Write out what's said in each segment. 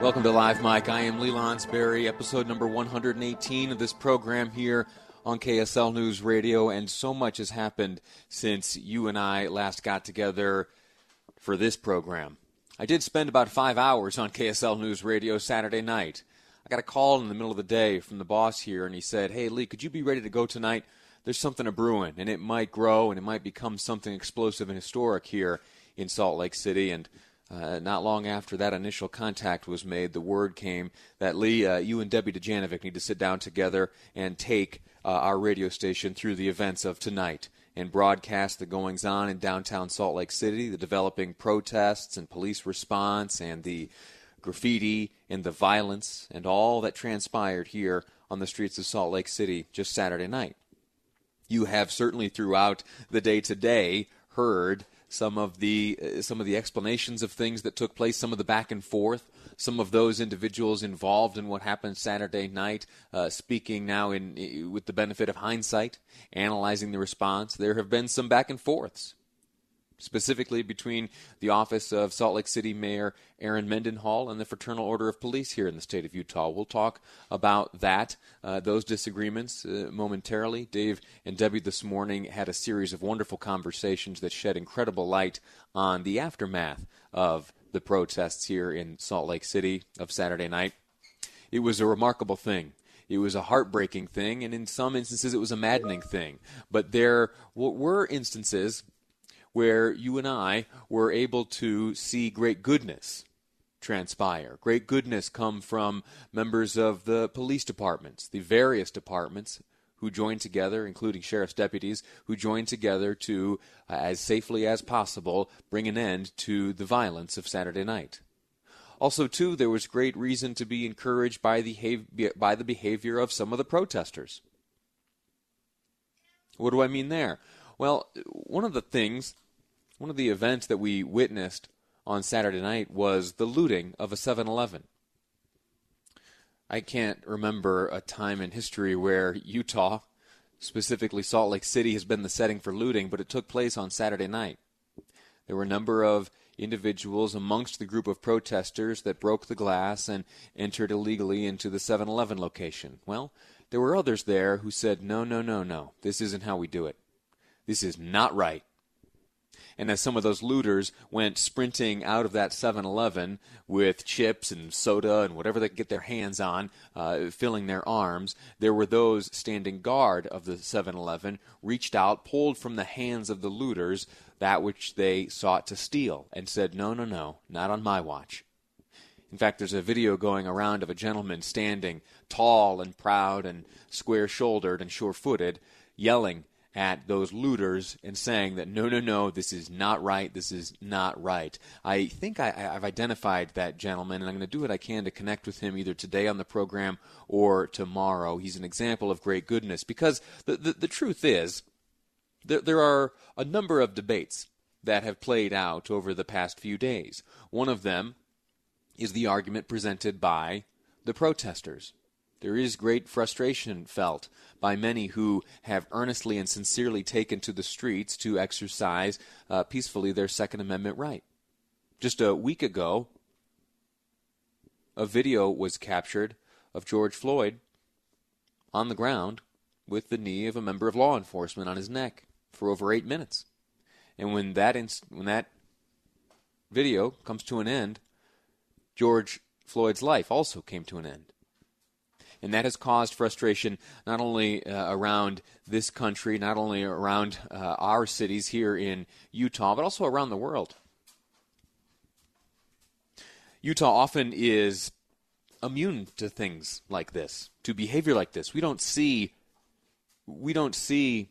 Welcome to Live Mic. I am Lee Lonsberry, episode number 118 of this program here on KSL News Radio, and so much has happened since you and I last got together for this program. I did spend about five hours on KSL News Radio Saturday night. I got a call in the middle of the day from the boss here, and he said, Hey, Lee, could you be ready to go tonight? There's something a brewing, and it might grow, and it might become something explosive and historic here in Salt Lake City. And uh, not long after that initial contact was made, the word came that Lee, uh, you and Debbie Dujanovic need to sit down together and take uh, our radio station through the events of tonight and broadcast the goings on in downtown Salt Lake City, the developing protests and police response, and the graffiti and the violence and all that transpired here on the streets of Salt Lake City just Saturday night. You have certainly throughout the day today heard some of the uh, some of the explanations of things that took place, some of the back and forth, some of those individuals involved in what happened Saturday night, uh, speaking now in with the benefit of hindsight, analyzing the response. There have been some back and forths specifically between the office of Salt Lake City Mayor Erin Mendenhall and the Fraternal Order of Police here in the state of Utah. We'll talk about that, uh, those disagreements uh, momentarily. Dave and Debbie this morning had a series of wonderful conversations that shed incredible light on the aftermath of the protests here in Salt Lake City of Saturday night. It was a remarkable thing. It was a heartbreaking thing, and in some instances, it was a maddening thing. But there were instances where you and I were able to see great goodness transpire. Great goodness come from members of the police departments, the various departments who joined together, including sheriff's deputies, who joined together to, uh, as safely as possible, bring an end to the violence of Saturday night. Also, too, there was great reason to be encouraged by the, by the behavior of some of the protesters. What do I mean there? Well, one of the things, one of the events that we witnessed on Saturday night was the looting of a 7 Eleven. I can't remember a time in history where Utah, specifically Salt Lake City, has been the setting for looting, but it took place on Saturday night. There were a number of individuals amongst the group of protesters that broke the glass and entered illegally into the 7 Eleven location. Well, there were others there who said, no, no, no, no, this isn't how we do it. This is not right. And as some of those looters went sprinting out of that 7 Eleven with chips and soda and whatever they could get their hands on, uh, filling their arms, there were those standing guard of the 7 Eleven, reached out, pulled from the hands of the looters that which they sought to steal, and said, No, no, no, not on my watch. In fact, there's a video going around of a gentleman standing tall and proud and square shouldered and sure footed, yelling at those looters and saying that no, no, no, this is not right, this is not right. I think I, have identified that gentleman, and I'm going to do what I can to connect with him either today on the program or tomorrow. He's an example of great goodness because the, the, the truth is there, there are a number of debates that have played out over the past few days. One of them is the argument presented by the protesters. There is great frustration felt by many who have earnestly and sincerely taken to the streets to exercise uh, peacefully their Second Amendment right. Just a week ago, a video was captured of George Floyd on the ground with the knee of a member of law enforcement on his neck for over eight minutes. And when that when that video comes to an end, George Floyd's life also came to an end. And that has caused frustration not only uh, around this country, not only around uh, our cities here in Utah, but also around the world. Utah often is immune to things like this, to behavior like this. We don't see we don't see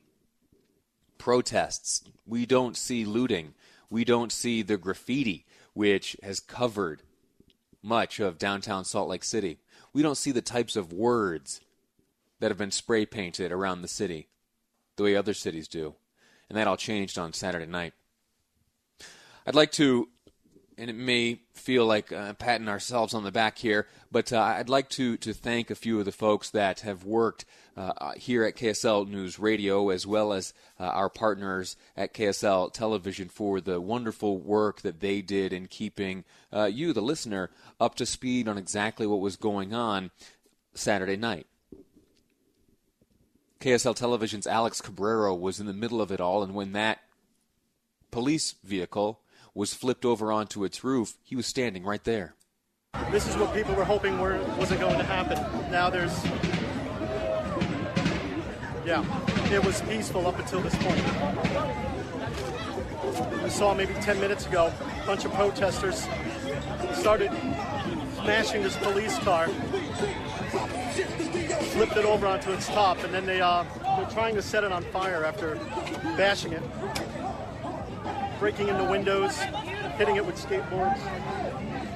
protests. We don't see looting. We don't see the graffiti which has covered much of downtown Salt Lake City. We don't see the types of words that have been spray painted around the city the way other cities do. And that all changed on Saturday night. I'd like to and it may feel like uh, patting ourselves on the back here, but uh, I'd like to, to thank a few of the folks that have worked uh, uh here at KSL News Radio, as well as uh, our partners at KSL Television, for the wonderful work that they did in keeping uh, you, the listener, up to speed on exactly what was going on Saturday night. KSL Television's Alex Cabrero was in the middle of it all, and when that police vehicle was flipped over onto its roof, he was standing right there. This is what people were hoping were, wasn't going to happen. Now there's. Yeah, it was peaceful up until this point. We saw maybe 10 minutes ago a bunch of protesters started smashing this police car, flipped it over onto its top, and then they, uh, they're trying to set it on fire after bashing it breaking into windows, hitting it with skateboards.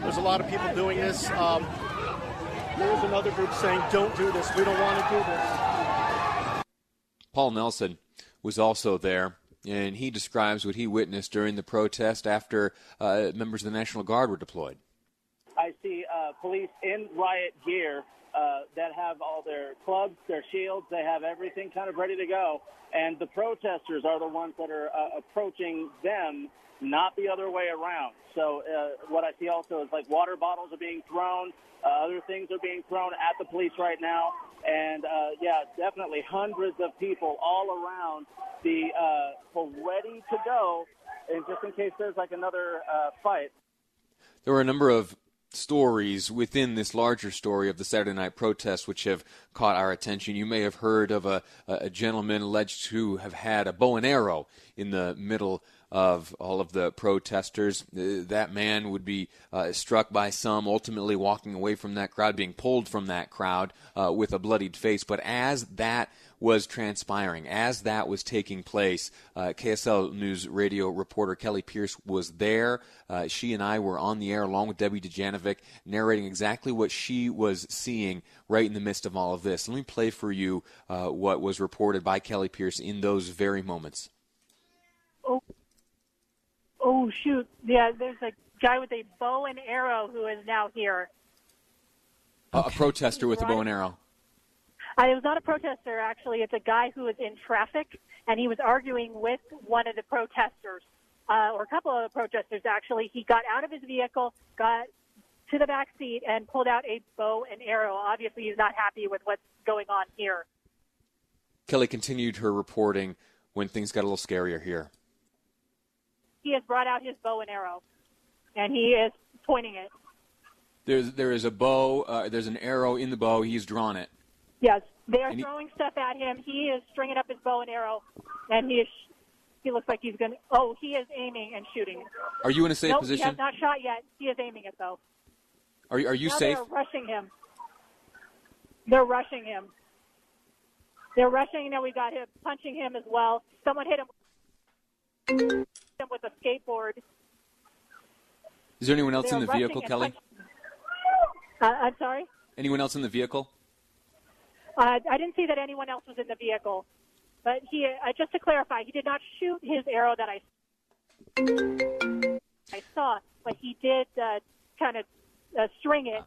There's a lot of people doing this. Um, there's another group saying, don't do this. We don't want to do this. Paul Nelson was also there, and he describes what he witnessed during the protest after uh, members of the National Guard were deployed. I see uh, police in riot gear uh, that have all their clubs, their shields, they have everything kind of ready to go. And the protesters are the ones that are uh, approaching them, not the other way around. So uh, what I see also is like water bottles are being thrown, uh, other things are being thrown at the police right now. And uh, yeah, definitely hundreds of people all around the uh, ready to go, and just in case there's like another uh, fight. There were a number of stories within this larger story of the Saturday night protests which have caught our attention. You may have heard of a, a gentleman alleged to have had a bow and arrow in the middle of all of the protesters. Uh, that man would be uh, struck by some, ultimately walking away from that crowd, being pulled from that crowd uh, with a bloodied face. But as that was transpiring, as that was taking place, uh, KSL News radio reporter Kelly Pierce was there. Uh, she and I were on the air along with Debbie Dujanovic, narrating exactly what she was seeing right in the midst of all of this. Let me play for you uh, what was reported by Kelly Pierce in those very moments. Oh Oh shoot! Yeah, there's a guy with a bow and arrow who is now here. A protester with a bow and arrow. Uh, it was not a protester, actually. It's a guy who was in traffic, and he was arguing with one of the protesters, uh, or a couple of the protesters, actually. He got out of his vehicle, got to the back seat, and pulled out a bow and arrow. Obviously, he's not happy with what's going on here. Kelly continued her reporting when things got a little scarier here he has brought out his bow and arrow, and he is pointing it. There's there is a bow. Uh, there's an arrow in the bow. He's drawn it. Yes, they are throwing stuff at him. He is stringing up his bow and arrow, and he is. He looks like he's going to. Oh, he is aiming and shooting. Are you in a safe nope, position? He has not shot yet. He is aiming it though. Are are you now safe? They're rushing him. They're rushing him. They're rushing. Now we got him punching him as well. Someone hit him him with a skateboard. Is there anyone else in the vehicle, Kelly? Uh, I'm sorry? Anyone else in the vehicle? Uh, I didn't see that anyone else was in the vehicle. But he, uh, just to clarify, he did not shoot his arrow that I, I saw, but he did uh, kind of uh, string it.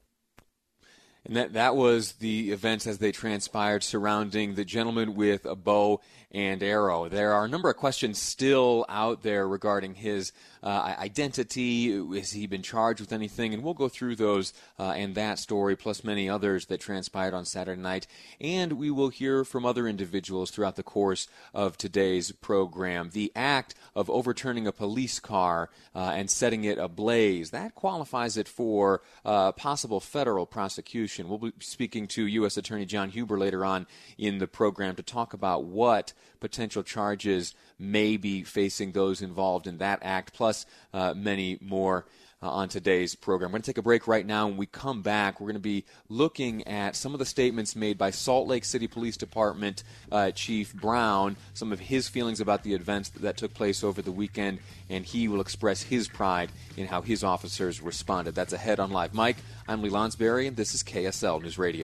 And that, that was the events as they transpired surrounding the gentleman with a bow and arrow. There are a number of questions still out there regarding his uh, identity. Has he been charged with anything? And we'll go through those uh, and that story, plus many others that transpired on Saturday night. And we will hear from other individuals throughout the course of today's program. The act of overturning a police car uh, and setting it ablaze, that qualifies it for uh, possible federal prosecution. We'll be speaking to U.S. Attorney John Huber later on in the program to talk about what potential charges may be facing those involved in that act, plus uh, many more. Uh, on today's program. We're going to take a break right now. When we come back, we're going to be looking at some of the statements made by Salt Lake City Police Department uh, Chief Brown, some of his feelings about the events that, took place over the weekend, and he will express his pride in how his officers responded. That's ahead on Live Mic. I'm Lee Lonsberry, and this is KSL News Radio.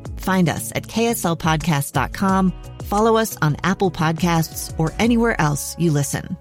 Find us at kslpodcast.com, follow us on Apple Podcasts, or anywhere else you listen.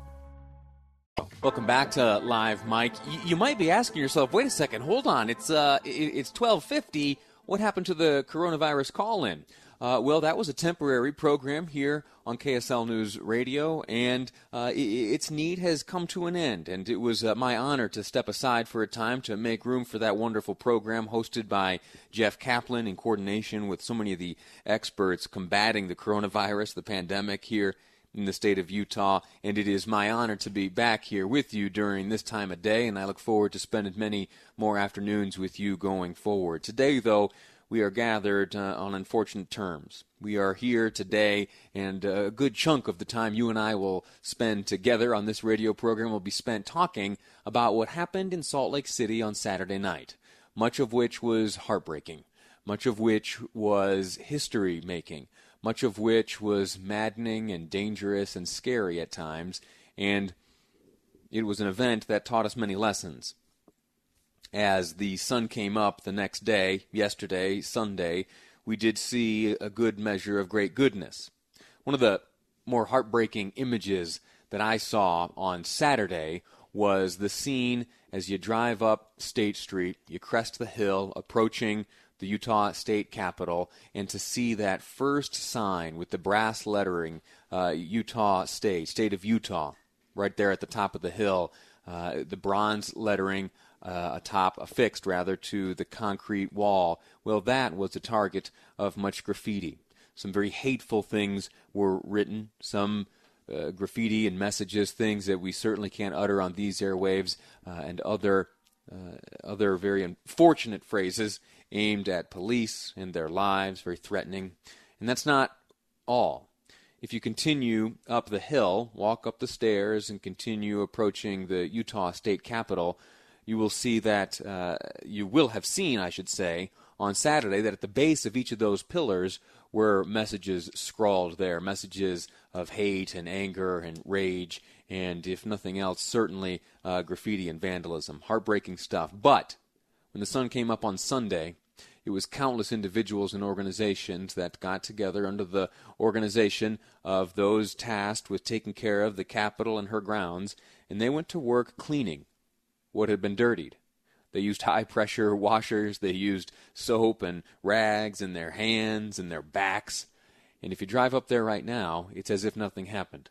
Welcome back to Live Mic. You might be asking yourself, wait a second, hold on. It's uh it's 1250. What happened to the coronavirus call in? Uh, well, that was a temporary program here on KSL News Radio, and uh, its need has come to an end. And it was uh, my honor to step aside for a time to make room for that wonderful program hosted by Jeff Caplan in coordination with so many of the experts combating the coronavirus, the pandemic here in the state of Utah. And it is my honor to be back here with you during this time of day, and I look forward to spending many more afternoons with you going forward. Today, though, we are gathered uh, on unfortunate terms. We are here today, and a good chunk of the time you and I will spend together on this radio program will be spent talking about what happened in Salt Lake City on Saturday night, much of which was heartbreaking, much of which was history making, much of which was maddening and dangerous and scary at times, and it was an event that taught us many lessons as the sun came up the next day, yesterday, Sunday, we did see a good measure of great goodness. One of the more heartbreaking images that I saw on Saturday was the scene as you drive up State Street, you crest the hill, approaching the Utah State Capitol, and to see that first sign with the brass lettering, uh, Utah State, State of Utah, right there at the top of the hill, uh, the bronze lettering uh, atop, affixed rather, to the concrete wall. Well, that was the target of much graffiti. Some very hateful things were written, some uh, graffiti and messages, things that we certainly can't utter on these airwaves, uh, and other uh, other very unfortunate phrases aimed at police and their lives, very threatening. And that's not all. If you continue up the hill, walk up the stairs, and continue approaching the Utah State Capitol, you will see that uh, you will have seen, I should say, on Saturday that at the base of each of those pillars were messages scrawled there, messages of hate and anger and rage, and if nothing else, certainly uh, graffiti and vandalism. Heartbreaking stuff. But when the sun came up on Sunday, it was countless individuals and organizations that got together under the organization of those tasked with taking care of the Capitol and her grounds, and they went to work cleaning what had been dirtied. They used high pressure washers, they used soap and rags in their hands and their backs. And if you drive up there right now, it's as if nothing happened.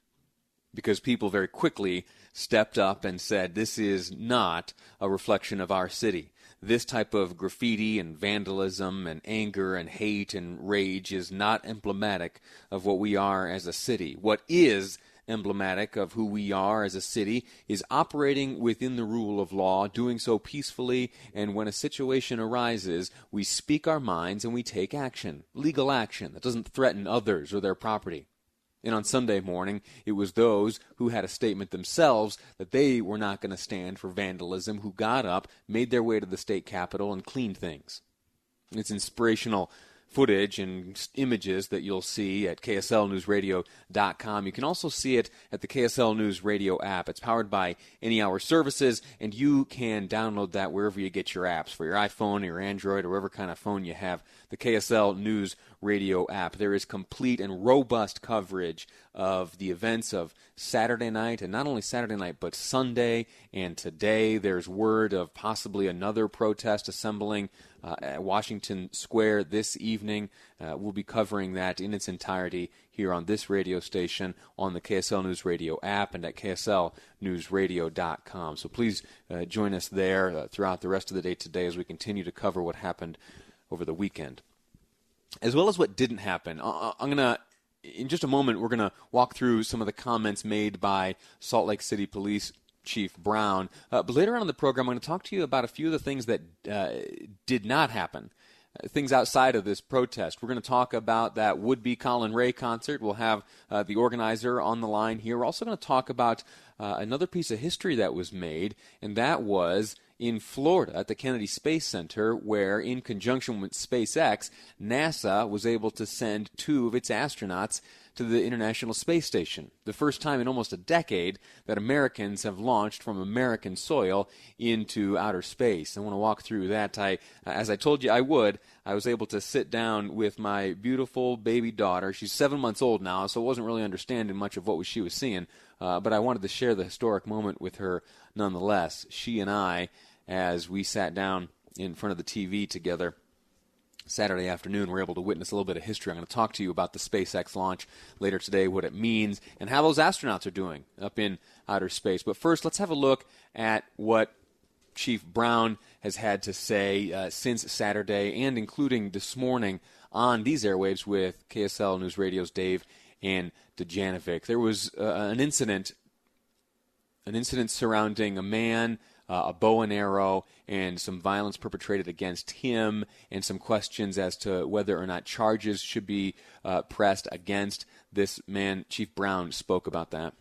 Because people very quickly stepped up and said, This is not a reflection of our city. This type of graffiti and vandalism and anger and hate and rage is not emblematic of what we are as a city. What is emblematic of who we are as a city, is operating within the rule of law, doing so peacefully, and when a situation arises, we speak our minds and we take action, legal action that doesn't threaten others or their property. And on Sunday morning, it was those who had a statement themselves that they were not going to stand for vandalism who got up, made their way to the state capitol, and cleaned things. It's inspirational footage and images that you'll see at KSLNewsRadio.com. You can also see it at the KSL News Radio app. It's powered by Any Hour Services, and you can download that wherever you get your apps for your iPhone, your Android, or whatever kind of phone you have. The KSL News Radio app. There is complete and robust coverage of the events of Saturday night, and not only Saturday night, but Sunday and today. There's word of possibly another protest assembling uh, at Washington Square this evening. Uh, we'll be covering that in its entirety here on this radio station, on the KSL News Radio app, and at KSLNewsRadio.com. So please uh, join us there uh, throughout the rest of the day today as we continue to cover what happened over the weekend. As well as what didn't happen. I'm going to in just a moment, we're going to walk through some of the comments made by Salt Lake City Police Chief Brown. Uh, but later on in the program, I'm going to talk to you about a few of the things that uh, did not happen. Uh, things outside of this protest. We're going to talk about that would be Collin Raye concert. We'll have uh, the organizer on the line here. We're also going to talk about uh, another piece of history that was made, and that was in Florida at the Kennedy Space Center, where, in conjunction with SpaceX, NASA was able to send two of its astronauts to the International Space Station. The first time in almost a decade that Americans have launched from American soil into outer space. I want to walk through that. I, as I told you I would, I was able to sit down with my beautiful baby daughter. She's seven months old now, so I wasn't really understanding much of what she was seeing. Uh, but I wanted to share the historic moment with her nonetheless. She and I as we sat down in front of the TV together Saturday afternoon, we're able to witness a little bit of history. I'm going to talk to you about the SpaceX launch later today, what it means, and how those astronauts are doing up in outer space. But first, let's have a look at what Chief Brown has had to say uh, since Saturday and including this morning on these airwaves with KSL News Radio's Dave and Dujanovic. There was uh, an incident, an incident surrounding a man uh, a bow and arrow and some violence perpetrated against him and some questions as to whether or not charges should be uh, pressed against this man. Chief Brown spoke about that.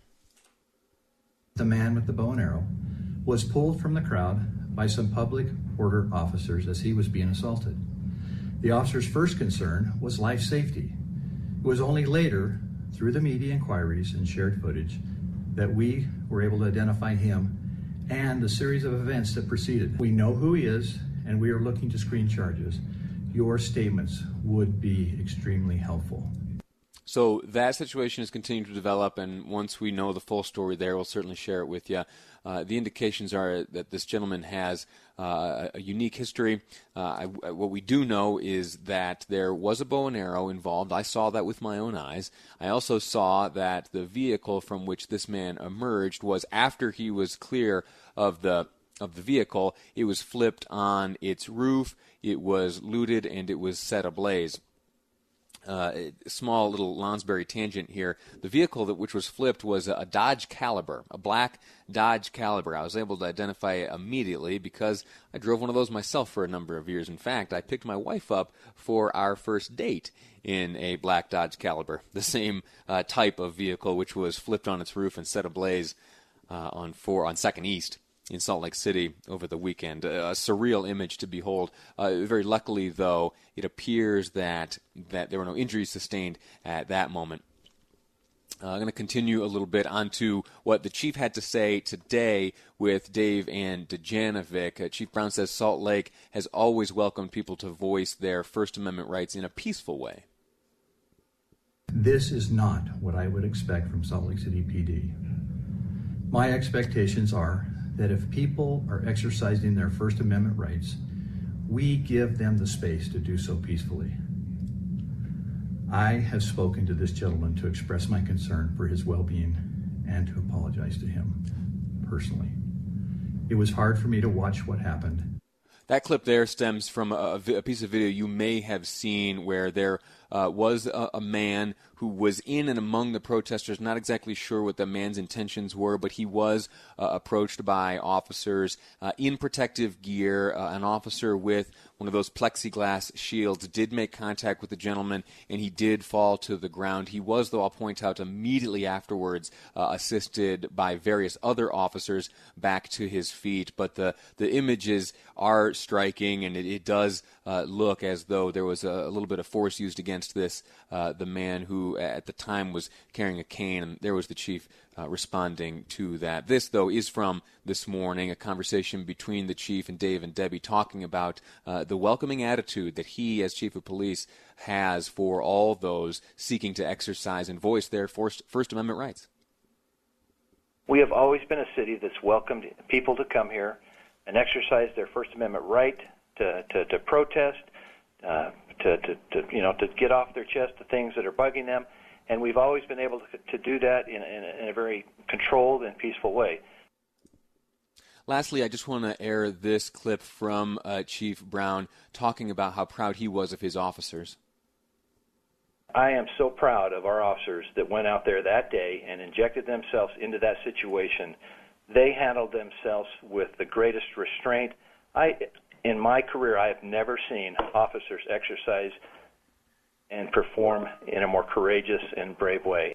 The man with the bow and arrow was pulled from the crowd by some public order officers as he was being assaulted. The officer's first concern was life safety. It was only later, through the media inquiries and shared footage, that we were able to identify him and the series of events that preceded. We know who he is, and we are looking to screen charges. Your statements would be extremely helpful. So that situation is continuing to develop, and once we know the full story there, we'll certainly share it with you. Uh, the indications are that this gentleman has uh, a unique history. Uh, I, what we do know is that there was a bow and arrow involved. I saw that with my own eyes. I also saw that the vehicle from which this man emerged was after he was clear of the of the vehicle. It was flipped on its roof. It was looted and it was set ablaze uh, small little Lonsberry tangent here. The vehicle that which was flipped was a, Dodge Caliber, a black Dodge Caliber. I was able to identify it immediately because I drove one of those myself for a number of years. In fact, I picked my wife up for our first date in a black Dodge Caliber, the same uh, type of vehicle which was flipped on its roof and set ablaze uh, on four on Second East in Salt Lake City over the weekend. A surreal image to behold. Uh, very luckily, though, it appears that that there were no injuries sustained at that moment. Uh, I'm going to continue a little bit onto what the chief had to say today with Dave and Dujanovic. Uh, chief Brown says Salt Lake has always welcomed people to voice their First Amendment rights in a peaceful way. This is not what I would expect from Salt Lake City PD. My expectations are that if people are exercising their First Amendment rights, we give them the space to do so peacefully. I have spoken to this gentleman to express my concern for his well being and to apologize to him personally. It was hard for me to watch what happened. That clip there stems from a, a, piece of video you may have seen where there uh, was a, a, man who was in and among the protesters. Not exactly sure what the man's intentions were, but he was uh, approached by officers uh, in protective gear. Uh, an officer with one of those plexiglass shields did make contact with the gentleman, and he did fall to the ground. He was, though I'll point out, immediately afterwards uh, assisted by various other officers back to his feet. But the the images are striking, and it, it does uh, look as though there was a, a, little bit of force used against this uh, the man who at the time was carrying a cane, and there was the chief uh, responding to that. This, though, is from this morning, a conversation between the chief and Dave and Debbie talking about uh, the welcoming attitude that he, as chief of police, has for all those seeking to exercise and voice their First, First Amendment rights. We have always been a city that's welcomed people to come here and exercise their First Amendment right to, to, to protest, uh, to, to, to, you know, to get off their chest the things that are bugging them and we've always been able to, to do that in, in, in a very controlled and peaceful way. Lastly, I just want to air this clip from uh, Chief Brown talking about how proud he was of his officers. I am so proud of our officers that went out there that day and injected themselves into that situation. They handled themselves with the greatest restraint. I, in my career, I have never seen officers exercise and perform in a more courageous and brave way.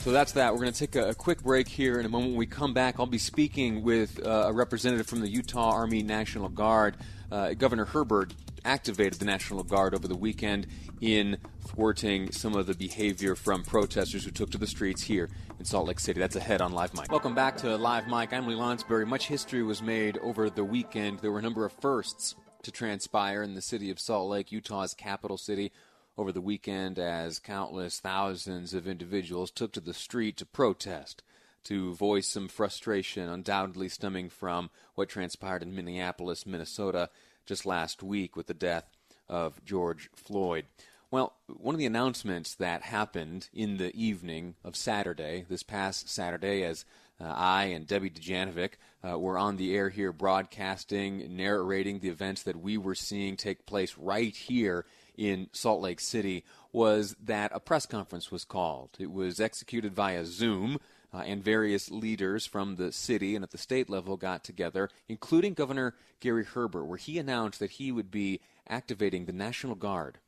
So that's that. We're going to take a, quick break here. In a moment, when we come back, I'll be speaking with uh, a representative from the Utah Army National Guard. Uh, Governor Herbert activated the National Guard over the weekend in thwarting some of the behavior from protesters who took to the streets here in Salt Lake City. That's ahead on Live Mic. Welcome back to Live Mic. I'm Lee Lonsberry. Much history was made over the weekend. There were a number of firsts to transpire in the city of Salt Lake, Utah's capital city over the weekend as countless thousands of individuals took to the street to protest, to voice some frustration undoubtedly stemming from what transpired in Minneapolis, Minnesota just last week with the death of George Floyd. Well, one of the announcements that happened in the evening of Saturday, this past Saturday, as uh, I and Debbie Dujanovic uh, were on the air here broadcasting, narrating the events that we were seeing take place right here in Salt Lake City was that a press conference was called. It was executed via Zoom. Uh, and various leaders from the city and at the state level got together, including Governor Gary Herbert, where he announced that he would be activating the National Guard.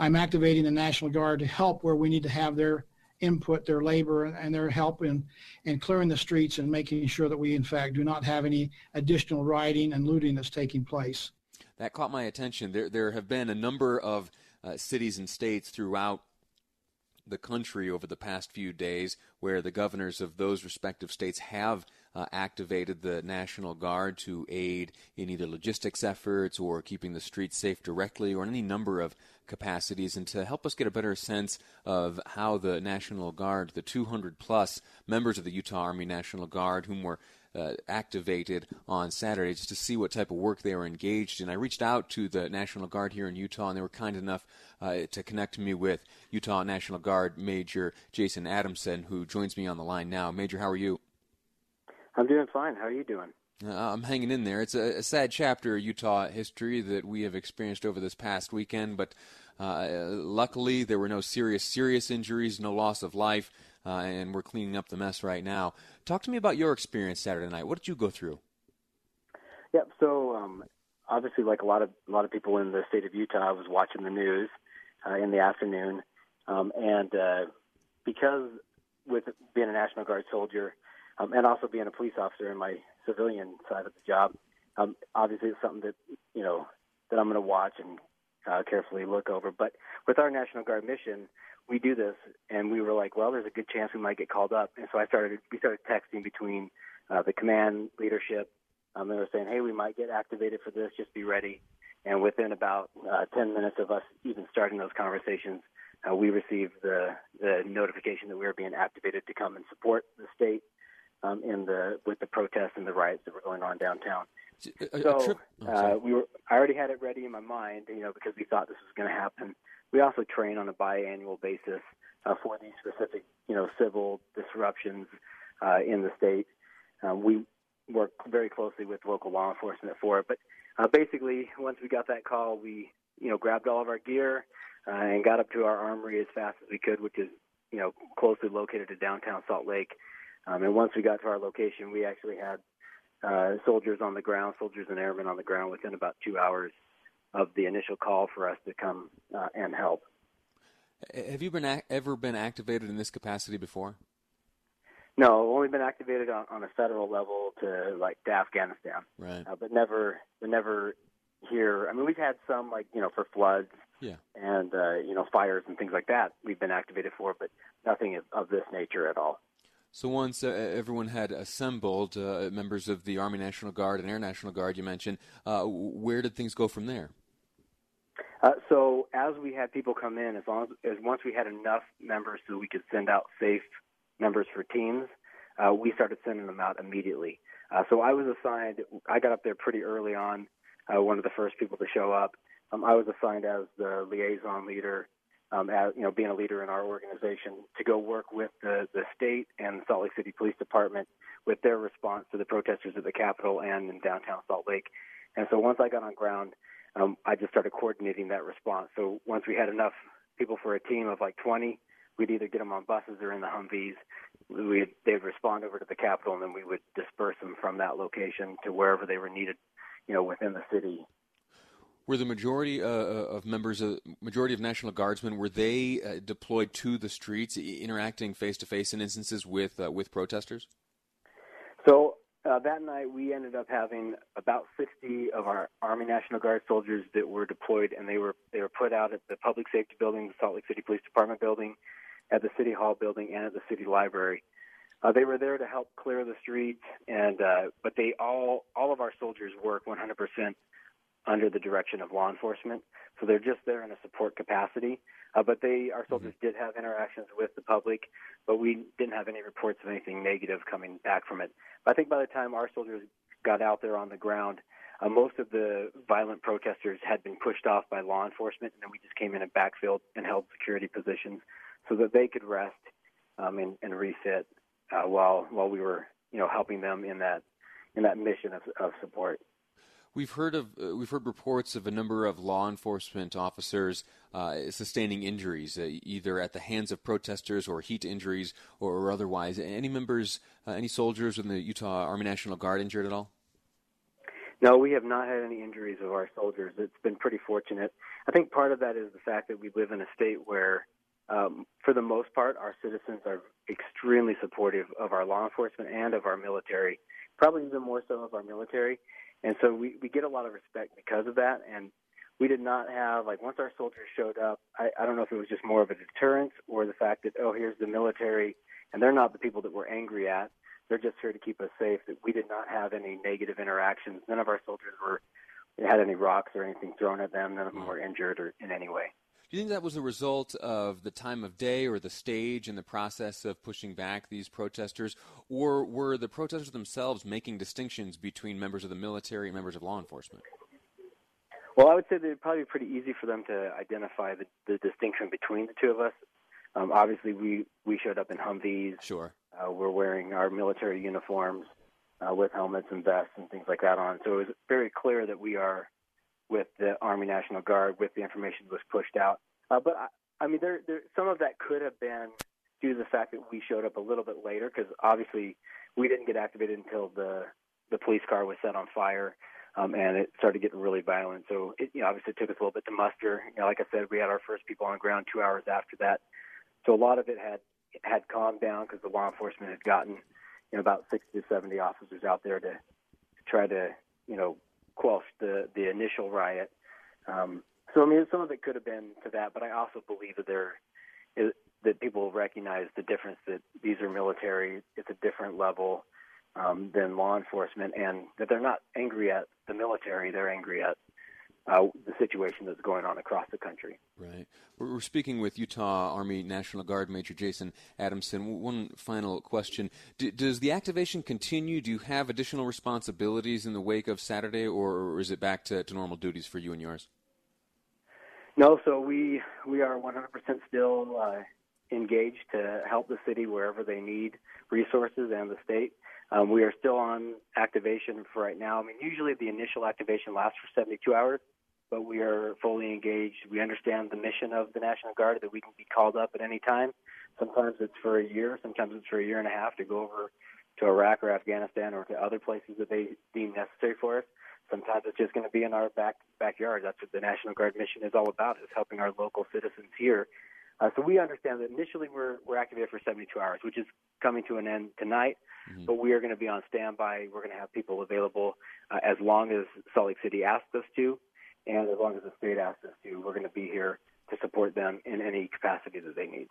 I'm activating the National Guard to help where we need to have their input, their labor, and their help in, in clearing the streets and making sure that we, in fact, do not have any additional rioting and looting that's taking place that caught my attention. There, there have been a number of uh, cities and states throughout the country over the past few days where the governors of those respective states have uh, activated the National Guard to aid in either logistics efforts or keeping the streets safe directly or any number of capacities. And to help us get a better sense of how the National Guard, the 200 plus members of the Utah Army National Guard, whom were uh, activated on Saturday just to see what type of work they were engaged in. I reached out to the National Guard here in Utah, and they were kind enough uh, to connect me with Utah National Guard Major Jason Adamson, who joins me on the line now. Major, how are you? I'm doing fine. How are you doing? Uh, I'm hanging in there. It's a, a, sad chapter of Utah history that we have experienced over this past weekend, but uh, luckily there were no serious, serious injuries, no loss of life uh, and we're cleaning up the mess right now. Talk to me about your experience Saturday night. What did you go through? Yep. So um, obviously, like a lot of a lot of people in the state of Utah, I was watching the news uh, in the afternoon, um, and uh, because with being a National Guard soldier um, and also being a police officer in my civilian side of the job, um, obviously it's something that you know that I'm going to watch and uh, carefully look over. But with our National Guard mission, we do this, and we were like, well, there's a good chance we might get called up. And so I started, we started texting between uh, the command leadership. Um, they were saying, hey, we might get activated for this. Just be ready. And within about uh, 10 minutes of us even starting those conversations, uh, we received the, the notification that we were being activated to come and support the state um, in the with the protests and the riots that were going on downtown. So uh, we were. I already had it ready in my mind, you know, because we thought this was going to happen. We also train on a biannual basis uh, for these specific, you know, civil disruptions uh, in the state. Um, we work very closely with local law enforcement for it. But uh, basically, once we got that call, we, you know, grabbed all of our gear, uh, and got up to our armory as fast as we could, which is you know closely located to downtown Salt Lake. Um, and once we got to our location, we actually had uh, soldiers on the ground, soldiers and airmen on the ground within about two hours of the initial call for us to come uh, and help. Have you been ac- ever been activated in this capacity before? No, only been activated on, on a federal level to like to Afghanistan, right? Uh, but never, but never here. I mean, we've had some like you know for floods, yeah, and uh, you know fires and things like that. We've been activated for, but nothing of, of this nature at all. So once uh, everyone had assembled, uh, members of the Army National Guard and Air National Guard, you mentioned, uh, where did things go from there? Uh, so as we had people come in, as long as, as once we had enough members so we could send out safe members for teams, uh, we started sending them out immediately. Uh, so I was assigned. I got up there pretty early on, uh, one of the first people to show up. Um, I was assigned as the liaison leader, um, as you know, being a leader in our organization, to go work with the the state and Salt Lake City Police Department with their response to the protesters at the Capitol and in downtown Salt Lake. And so once I got on ground, um, I just started coordinating that response. So once we had enough people for a team of like 20, we'd either get them on buses or in the Humvees. We'd, they'd respond over to the Capitol, and then we would disperse them from that location to wherever they were needed, you know, within the city. Were the majority uh, of members, of majority of National Guardsmen, were they uh, deployed to the streets, interacting face to face in instances with uh, with protesters? Uh, that night, we ended up having about 60 of our Army National Guard soldiers that were deployed, and they were they were put out at the Public Safety Building, the Salt Lake City Police Department building, at the City Hall building, and at the City Library. Uh, they were there to help clear the streets, and uh, but they all all of our soldiers work 100% under the direction of law enforcement, so they're just there in a support capacity. Uh, but they, our soldiers, mm-hmm. did have interactions with the public, but we didn't have any reports of anything negative coming back from it. But I think by the time our soldiers got out there on the ground, uh, most of the violent protesters had been pushed off by law enforcement, and then we just came in and backfilled and held security positions so that they could rest um, and, and refit uh, while while we were, you know, helping them in that in that mission of, of support. We've heard of uh, we've heard reports of a number of law enforcement officers uh, sustaining injuries, uh, either at the hands of protesters or heat injuries or, or otherwise. Any members, uh, any soldiers in the Utah Army National Guard injured at all? No, we have not had any injuries of our soldiers. It's been pretty fortunate. I think part of that is the fact that we live in a state where, um, for the most part, our citizens are extremely supportive of our law enforcement and of our military. Probably even more so of our military. And so we, we get a lot of respect because of that. And we did not have, like, once our soldiers showed up, I, I don't know if it was just more of a deterrence or the fact that, oh, here's the military, and they're not the people that we're angry at. They're just here to keep us safe. That we did not have any negative interactions. None of our soldiers were had any rocks or anything thrown at them. None of them mm. were injured or in any way. Do you think that was a result of the time of day or the stage in the process of pushing back these protesters, or were the protesters themselves making distinctions between members of the military and members of law enforcement? Well, I would say that it'd probably be pretty easy for them to identify the, the distinction between the two of us. Um, obviously, we, we showed up in Humvees. Sure. Uh, we're wearing our military uniforms uh, with helmets and vests and things like that on. So it was very clear that we are with the Army National Guard with the information that was pushed out. Uh, but I, I mean, there, there, some of that could have been due to the fact that we showed up a little bit later because obviously we didn't get activated until the the police car was set on fire. Um, and it started getting really violent. So it you know, obviously it took us a little bit to muster. You know, like I said, we had our first people on the ground two hours after that. So a lot of it had had calmed down because the law enforcement had gotten you know about 60 to 70 officers out there to, to try to you know quash the the initial riot. Um, so I mean, some of it could have been to that, but I also believe that there is, that people recognize the difference that these are military. It's a different level um, than law enforcement, and that they're not angry at the military. They're angry at uh, the situation that's going on across the country. Right. We're speaking with Utah Army National Guard Major Jason Adamson. One final question: D- Does the activation continue? Do you have additional responsibilities in the wake of Saturday, or, is it back to, to normal duties for you and yours? No. So we we are 100% still uh, engaged to help the city wherever they need resources and the state. Um, we are still on activation for right now. I mean, usually the initial activation lasts for 72 hours, but we are fully engaged. We understand the mission of the National Guard that we can be called up at any time. Sometimes it's for a year, sometimes it's for a year and a half to go over to Iraq or Afghanistan or to other places that they deem necessary for us. Sometimes it's just going to be in our back backyard. That's what the National Guard mission is all about: is helping our local citizens here. Uh, so we understand that initially we're we're activated for 72 hours, which is coming to an end tonight. Mm-hmm. But we are going to be on standby. We're going to have people available uh, as long as Salt Lake City asks us to, and as long as the state asks us to. We're going to be here to support them in any capacity that they need.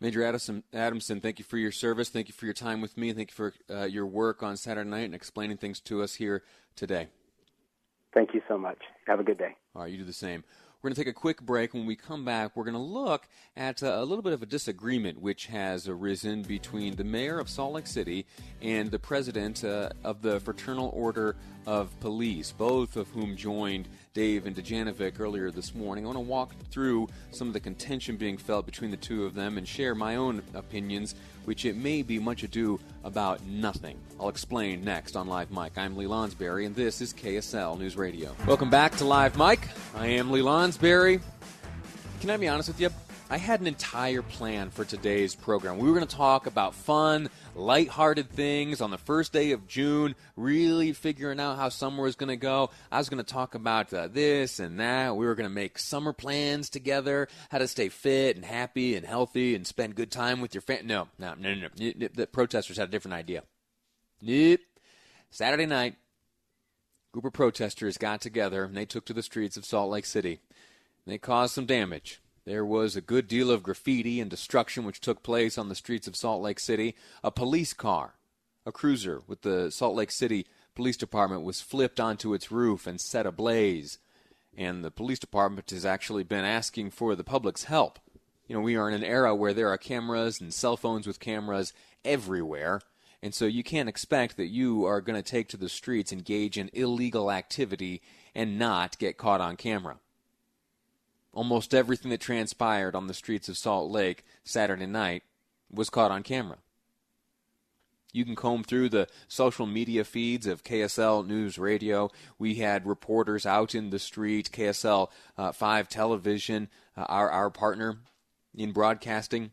Major Adamson, Adamson, thank you for your service. Thank you for your time with me. Thank you for uh, your work on Saturday night and explaining things to us here today. Thank you so much. Have a good day. All right, you do the same. We're going to take a quick break. When we come back, we're going to look at uh, a little bit of a disagreement which has arisen between the mayor of Salt Lake City and the president uh, of the Fraternal Order of Police, both of whom joined Dave and Dujanovic earlier this morning. I want to walk through some of the contention being felt between the two of them and share my own opinions, which it may be much ado about nothing. I'll explain next on Live Mic. I'm Lee Lonsberry, and this is KSL News Radio. Welcome back to Live Mic. I am Lee Lonsberry. Can I be honest with you? I had an entire plan for today's program. We were going to talk about fun, light-hearted things on the first day of June, really figuring out how summer was going to go. I was going to talk about uh, this and that. We were going to make summer plans together, how to stay fit and happy and healthy and spend good time with your family. No, no, no, no, no. The protesters had a different idea. Nope. Saturday night, group of protesters got together and they took to the streets of Salt Lake City. They caused some damage. There was a good deal of graffiti and destruction which took place on the streets of Salt Lake City. A police car, a cruiser with the Salt Lake City Police Department, was flipped onto its roof and set ablaze. And the police department has actually been asking for the public's help. You know, we are in an era where there are cameras and cell phones with cameras everywhere. And so you can't expect that you are going to take to the streets, engage in illegal activity, and not get caught on camera. Almost everything that transpired on the streets of Salt Lake Saturday night was caught on camera. You can comb through the social media feeds of KSL News Radio. We had reporters out in the street, KSL uh, 5 Television, uh, our, our partner in broadcasting,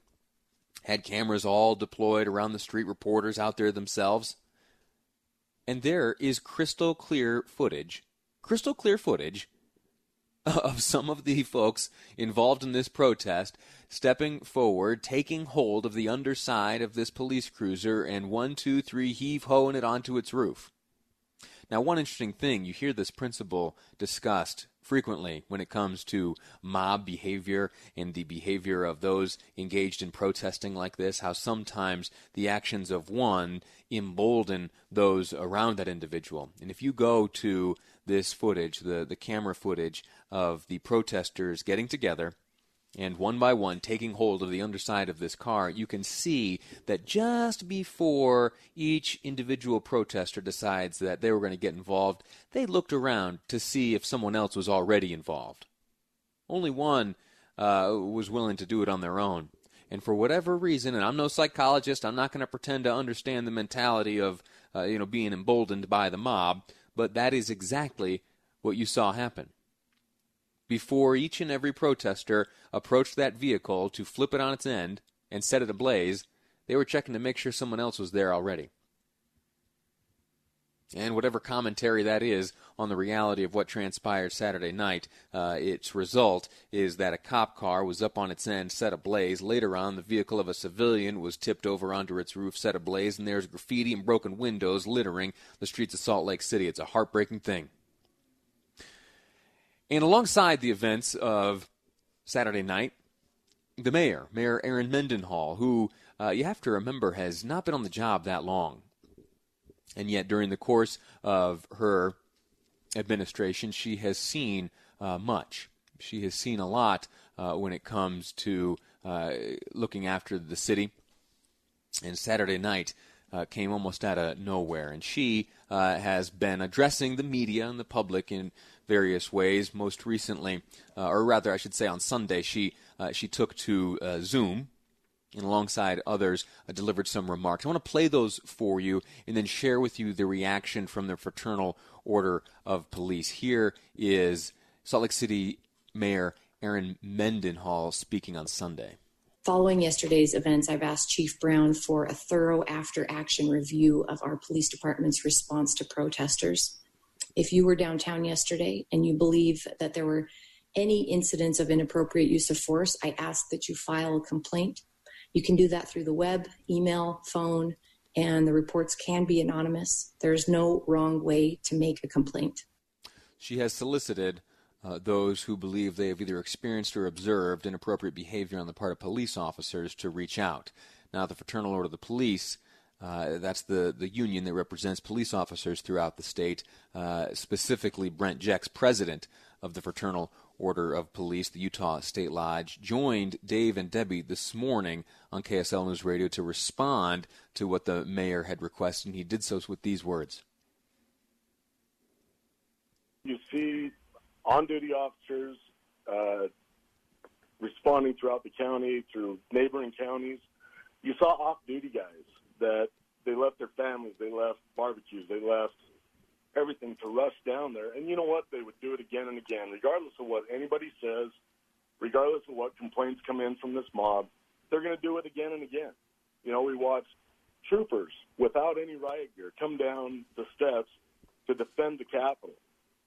had cameras all deployed around the street, reporters out there themselves. And there is crystal clear footage, crystal clear footage of some of the folks involved in this protest stepping forward, taking hold of the underside of this police cruiser, and one, two, three, heave hoeing it onto its roof. Now, one interesting thing, you hear this principle discussed frequently when it comes to mob behavior and the behavior of those engaged in protesting like this, how sometimes the actions of one embolden those around that individual. And if you go to this footage, the, the camera footage of the protesters getting together and one by one taking hold of the underside of this car, you can see that just before each individual protester decides that they were going to get involved, they looked around to see if someone else was already involved. Only one uh, was willing to do it on their own. And for whatever reason, and I'm no psychologist, I'm not going to pretend to understand the mentality of uh, you know being emboldened by the mob, but that is exactly what you saw happen before each and every protester approached that vehicle to flip it on its end and set it ablaze, they were checking to make sure someone else was there already. And whatever commentary that is on the reality of what transpired Saturday night, uh, its result is that a cop car was up on its end, set ablaze. Later on, the vehicle of a civilian was tipped over onto its roof, set ablaze, and there's graffiti and broken windows littering the streets of Salt Lake City. It's a heartbreaking thing. And alongside the events of Saturday night, the mayor, Mayor Erin Mendenhall, who uh, you have to remember has not been on the job that long. And yet, during the course of her administration, she has seen uh, much. She has seen a lot uh, when it comes to uh, looking after the city. And Saturday night uh, came almost out of nowhere. And she uh, has been addressing the media and the public in various ways. Most recently, uh, or rather, I should say, on Sunday, she she took to Zoom and alongside others uh, delivered some remarks. I want to play those for you and then share with you the reaction from the Fraternal Order of Police. Here is Salt Lake City Mayor Erin Mendenhall speaking on Sunday. Following yesterday's events, I've asked Chief Brown for a thorough after action review of our police department's response to protesters. If you were downtown yesterday and you believe that there were any incidents of inappropriate use of force, I ask that you file a complaint. You can do that through the web, email, phone, and the reports can be anonymous. There's no wrong way to make a complaint. She has solicited uh, those who believe they have either experienced or observed inappropriate behavior on the part of police officers to reach out. Now, the Fraternal Order of the Police, uh, that's the, the union that represents police officers throughout the state, uh, specifically Brent Jex, president of the Fraternal Order of Police, the Utah State Lodge, joined Dave and Debbie this morning on KSL News Radio to respond to what the mayor had requested, and he did so with these words. You see on duty officers uh, responding throughout the county, through neighboring counties. You saw off duty guys that they left their families, they left barbecues, they left everything to rush down there. And you know what? They would do it again and again, regardless of what anybody says, regardless of what complaints come in from this mob. They're going to do it again and again. You know, we watched troopers without any riot gear come down the steps to defend the Capitol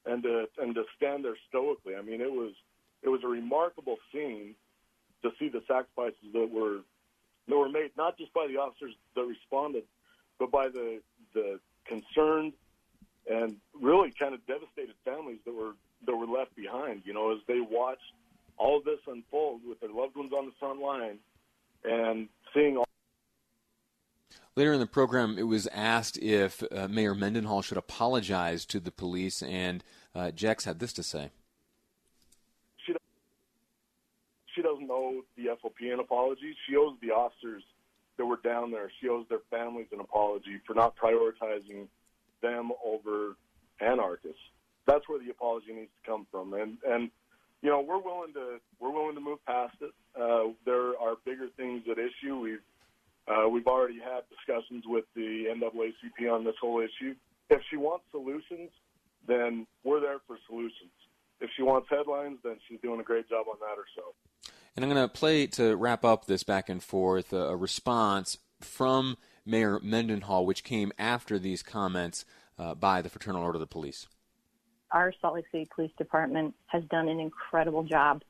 and to and to stand there stoically. I mean, it was it was a remarkable scene to see the sacrifices that were that were made not just by the officers that responded, but by the the concerned and really kind of devastated families that were that were left behind. You know, as they watched all of this unfold with their loved ones on the front line and seeing all. Later in the program, it was asked if uh, Mayor Mendenhall should apologize to the police, and uh, Jex had this to say. She, she doesn't owe the FOP an apology. She owes the officers that were down there, she owes their families an apology for not prioritizing them over anarchists. That's where the apology needs to come from. And, and you know, we're willing to we're willing to move past it. Uh, there are bigger things at issue. We've uh, we've already had discussions with the NAACP on this whole issue. If she wants solutions, then we're there for solutions. If she wants headlines, then she's doing a great job on that herself. And I'm going to play to wrap up this back and forth a response from Mayor Mendenhall, which came after these comments uh, by the Fraternal Order of the Police. Our Salt Lake City Police Department has done an incredible job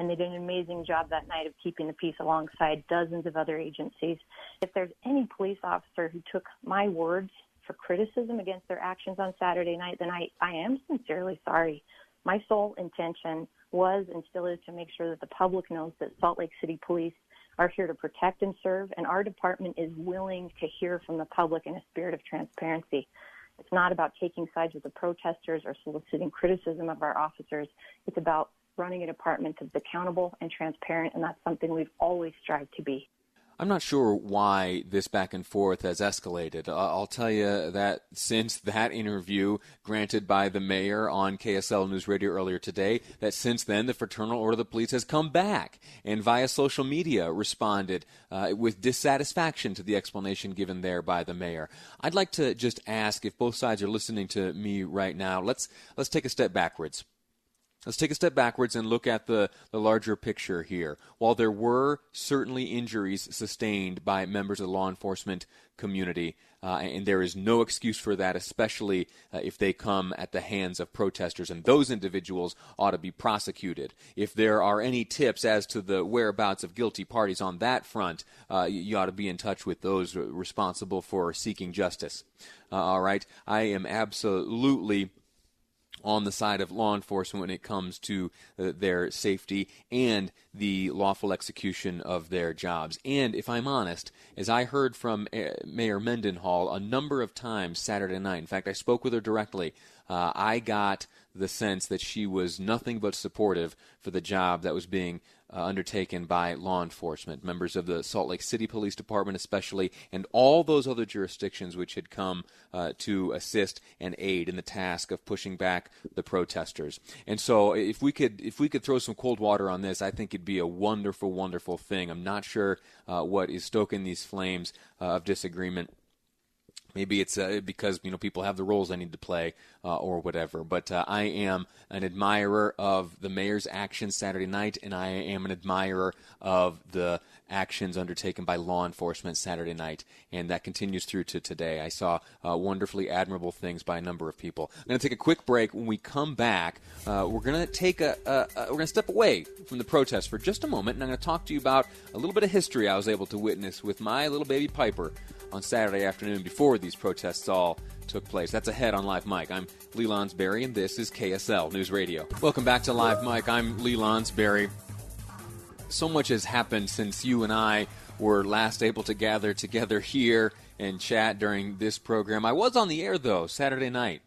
and they did an amazing job that night of keeping the peace alongside dozens of other agencies. If there's any police officer who took my words for criticism against their actions on Saturday night, then I, I am sincerely sorry. My sole intention was and still is to make sure that the public knows that Salt Lake City Police are here to protect and serve, and our department is willing to hear from the public in a spirit of transparency. It's not about taking sides with the protesters or soliciting criticism of our officers. It's about running a department that's accountable and transparent, and that's something we've always strived to be. I'm not sure why this back and forth has escalated. I'll tell you that since that interview granted by the mayor on KSL News Radio earlier today, that since then the Fraternal Order of the Police has come back and via social media responded uh, with dissatisfaction to the explanation given there by the mayor. I'd like to just ask if both sides are listening to me right now. Let's let's take a step backwards. Let's take a step backwards and look at the, the larger picture here. While there were certainly injuries sustained by members of the law enforcement community, uh, and there is no excuse for that, especially uh, if they come at the hands of protesters, and those individuals ought to be prosecuted. If there are any tips as to the whereabouts of guilty parties on that front, uh, you ought to be in touch with those responsible for seeking justice. Uh, all right, I am absolutely on the side of law enforcement when it comes to uh, their safety and the lawful execution of their jobs. And if I'm honest, as I heard from uh, Mayor Mendenhall a number of times Saturday night, in fact, I spoke with her directly, uh, I got the sense that she was nothing but supportive for the job that was being uh, undertaken by law enforcement, members of the Salt Lake City Police Department, especially, and all those other jurisdictions which had come uh, to assist and aid in the task of pushing back the protesters. And so, if we could, if we could throw some cold water on this, I think it'd be a wonderful, wonderful thing. I'm not sure uh, what is stoking these flames uh, of disagreement Maybe it's uh, because you know people have the roles they need to play uh, or whatever. But uh, I am an admirer of the mayor's actions Saturday night, and I am an admirer of the actions undertaken by law enforcement Saturday night, and that continues through to today. I saw uh, wonderfully admirable things by a number of people. I'm going to take a quick break. When we come back, uh, we're going to take a, a, a we're going to step away from the protest for just a moment, and I'm going to talk to you about a little bit of history I was able to witness with my little baby Piper on Saturday afternoon before these protests all took place. That's ahead on Live Mic. I'm Lee Lonsberry, and this is KSL News Radio. Welcome back to Live Mic. I'm Lee Lonsberry. So much has happened since you and I were last able to gather together here and chat during this program. I was on the air, though, Saturday night.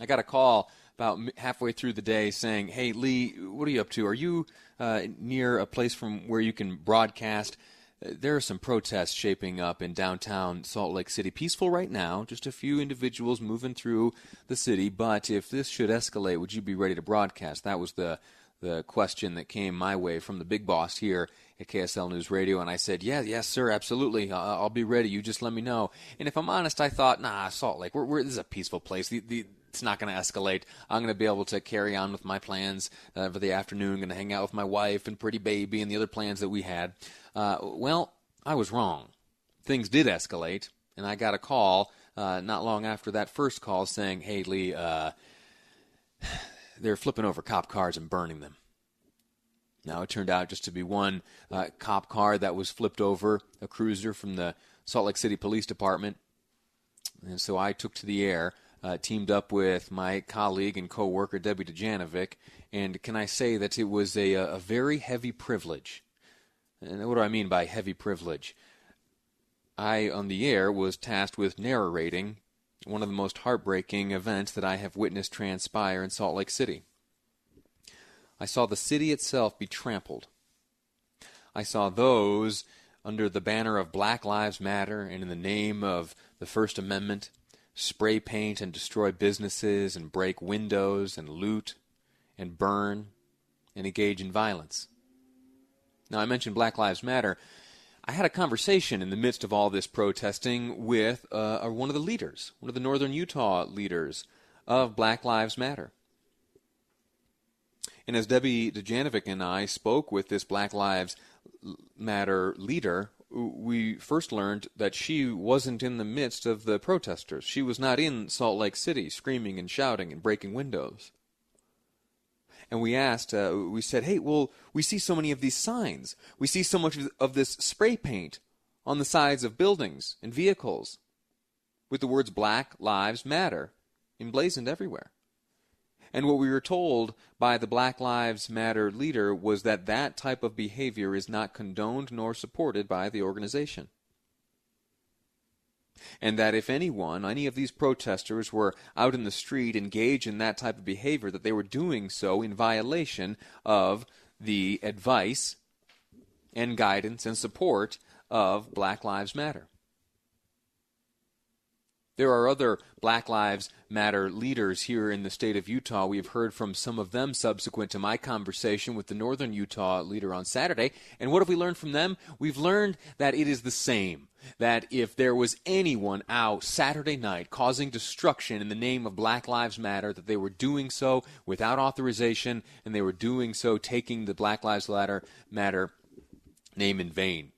I got a call about halfway through the day saying, Hey, Lee, what are you up to? Are you uh, near a place from where you can broadcast? There are some protests shaping up in downtown Salt Lake City. Peaceful right now, just a few individuals moving through the city. But if this should escalate, would you be ready to broadcast? That was the the question that came my way from the big boss here at KSL News Radio, and I said, "Yeah, yes, sir, absolutely. I'll, I'll be ready. You just let me know." And if I'm honest, I thought, "Nah, Salt Lake, we're, we're this is a peaceful place. The, the, it's not going to escalate. I'm going to be able to carry on with my plans uh, for the afternoon. Going to hang out with my wife and pretty baby and the other plans that we had." Uh, well, I was wrong. Things did escalate, and I got a call uh, not long after that first call saying, "Hey, Lee, uh, they're flipping over cop cars and burning them." Now, it turned out just to be one uh, cop car that was flipped over, a cruiser from the Salt Lake City Police Department. And so I took to the air, uh, teamed up with my colleague and co worker, Debbie Dujanovic. And can I say that it was a, a very heavy privilege and what do I mean by heavy privilege? I, on the air, was tasked with narrating one of the most heartbreaking events that I have witnessed transpire in Salt Lake City. I saw the city itself be trampled. I saw those under the banner of Black Lives Matter and in the name of the First Amendment spray paint and destroy businesses and break windows and loot and burn and engage in violence. Now, I mentioned Black Lives Matter. I had a conversation in the midst of all this protesting with uh, one of the leaders, one of the Northern Utah leaders of Black Lives Matter. And as Debbie Dujanovic and I spoke with this Black Lives Matter leader, we first learned that she wasn't in the midst of the protesters. She was not in Salt Lake City screaming and shouting and breaking windows and we asked, uh, we said, hey, well, we see so many of these signs. We see so much of this spray paint on the sides of buildings and vehicles with the words Black Lives Matter emblazoned everywhere. And what we were told by the Black Lives Matter leader was that that type of behavior is not condoned nor supported by the organization and that if anyone, any of these protesters were out in the street engaged in that type of behavior, that they were doing so in violation of the advice and guidance and support of Black Lives Matter. There are other Black Lives Matter leaders here in the state of Utah. We've heard from some of them subsequent to my conversation with the Northern Utah leader on Saturday. And what have we learned from them? We've learned that it is the same. That if there was anyone out Saturday night causing destruction in the name of Black Lives Matter, that they were doing so without authorization and they were doing so taking the Black Lives Matter name in vain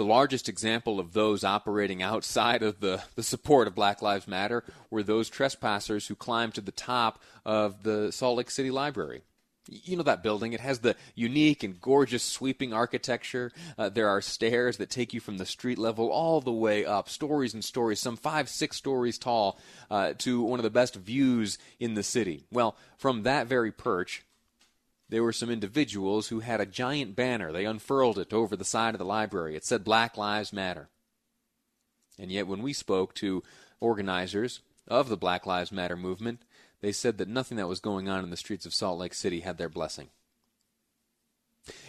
the largest example of those operating outside of the, the support of Black Lives Matter were those trespassers who climbed to the top of the Salt Lake City Library. You know that building. It has the unique and gorgeous sweeping architecture. Uh, there are stairs that take you from the street level all the way up, stories and stories, some five, six stories tall, uh, to one of the best views in the city. Well, from that very perch, there were some individuals who had a giant banner. They unfurled it over the side of the library. It said Black Lives Matter. And yet, when we spoke to organizers of the Black Lives Matter movement, they said that nothing that was going on in the streets of Salt Lake City had their blessing.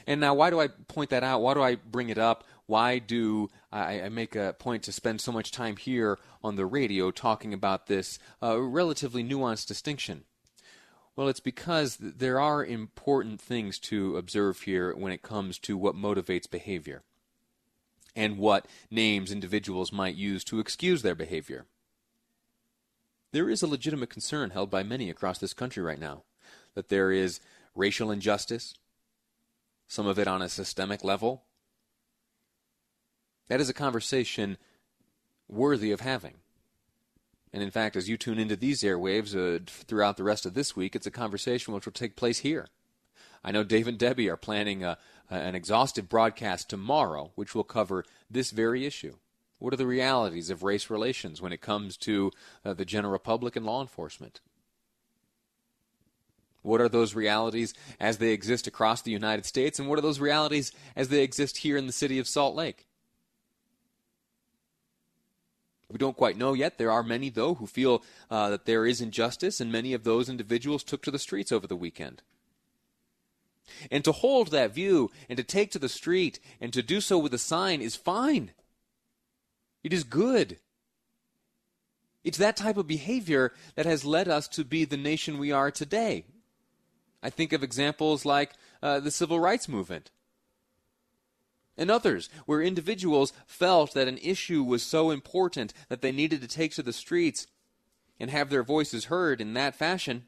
And now, why do I point that out? Why do I bring it up? Why do I, I make a point to spend so much time here on the radio talking about this uh, relatively nuanced distinction? Well, it's because there are important things to observe here when it comes to what motivates behavior. and what names individuals might use to excuse their behavior. There is a legitimate concern held by many across this country right now that there is racial injustice, some of it on a systemic level. That is a conversation worthy of having. And in fact, as you tune into these airwaves uh, throughout the rest of this week, it's a conversation which will take place here. I know Dave and Debbie are planning a, an exhaustive broadcast tomorrow, which will cover this very issue. What are the realities of race relations when it comes to uh, the general public and law enforcement? What are those realities as they exist across the United States, and what are those realities as they exist here in the city of Salt Lake? We don't quite know yet. There are many, though, who feel uh, that there is injustice, and many of those individuals took to the streets over the weekend. And to hold that view and to take to the street and to do so with a sign is fine. It is good. It's that type of behavior that has led us to be the nation we are today. I think of examples like uh, the civil rights movement and others where individuals felt that an issue was so important that they needed to take to the streets and have their voices heard in that fashion.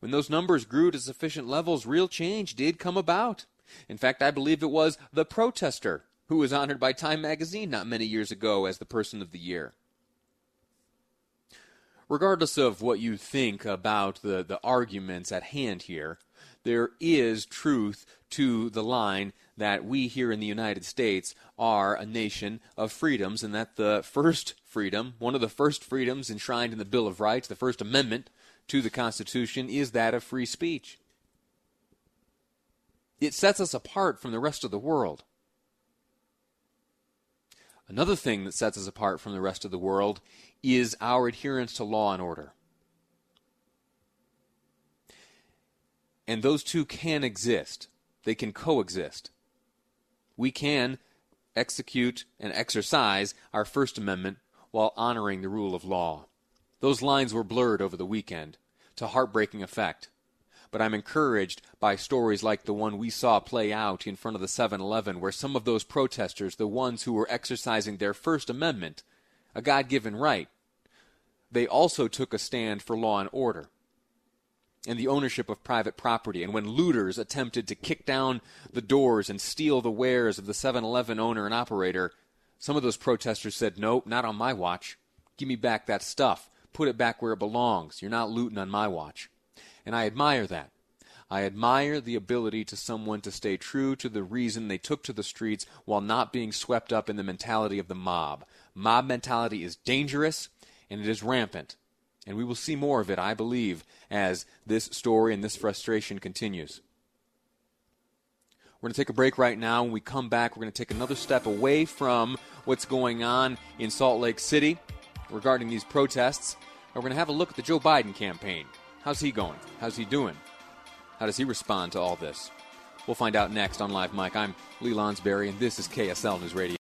When those numbers grew to sufficient levels, real change did come about. In fact, I believe it was the protester who was honored by Time magazine not many years ago as the Person of the Year. Regardless of what you think about the, the arguments at hand here, there is truth to the line that we here in the United States are a nation of freedoms and that the first freedom, one of the first freedoms enshrined in the Bill of Rights, the First Amendment to the Constitution, is that of free speech. It sets us apart from the rest of the world. Another thing that sets us apart from the rest of the world is our adherence to law and order. And those two can exist, they can coexist. We can execute and exercise our First Amendment while honoring the rule of law. Those lines were blurred over the weekend to heartbreaking effect. But I'm encouraged by stories like the one we saw play out in front of the 7 Eleven, where some of those protesters, the ones who were exercising their First Amendment, a God given right, they also took a stand for law and order and the ownership of private property. And when looters attempted to kick down the doors and steal the wares of the 7 Eleven owner and operator, some of those protesters said, Nope, not on my watch. Give me back that stuff. Put it back where it belongs. You're not looting on my watch. And I admire that. I admire the ability to someone to stay true to the reason they took to the streets while not being swept up in the mentality of the mob. Mob mentality is dangerous and it is rampant. And we will see more of it, I believe, as this story and this frustration continues. We're going to take a break right now. When we come back, we're going to take another step away from what's going on in Salt Lake City regarding these protests. And we're going to have a look at the Joe Biden campaign. How's he going? How's he doing? How does he respond to all this? We'll find out next on Live Mic. I'm Lee Lonsberry, and this is KSL News Radio.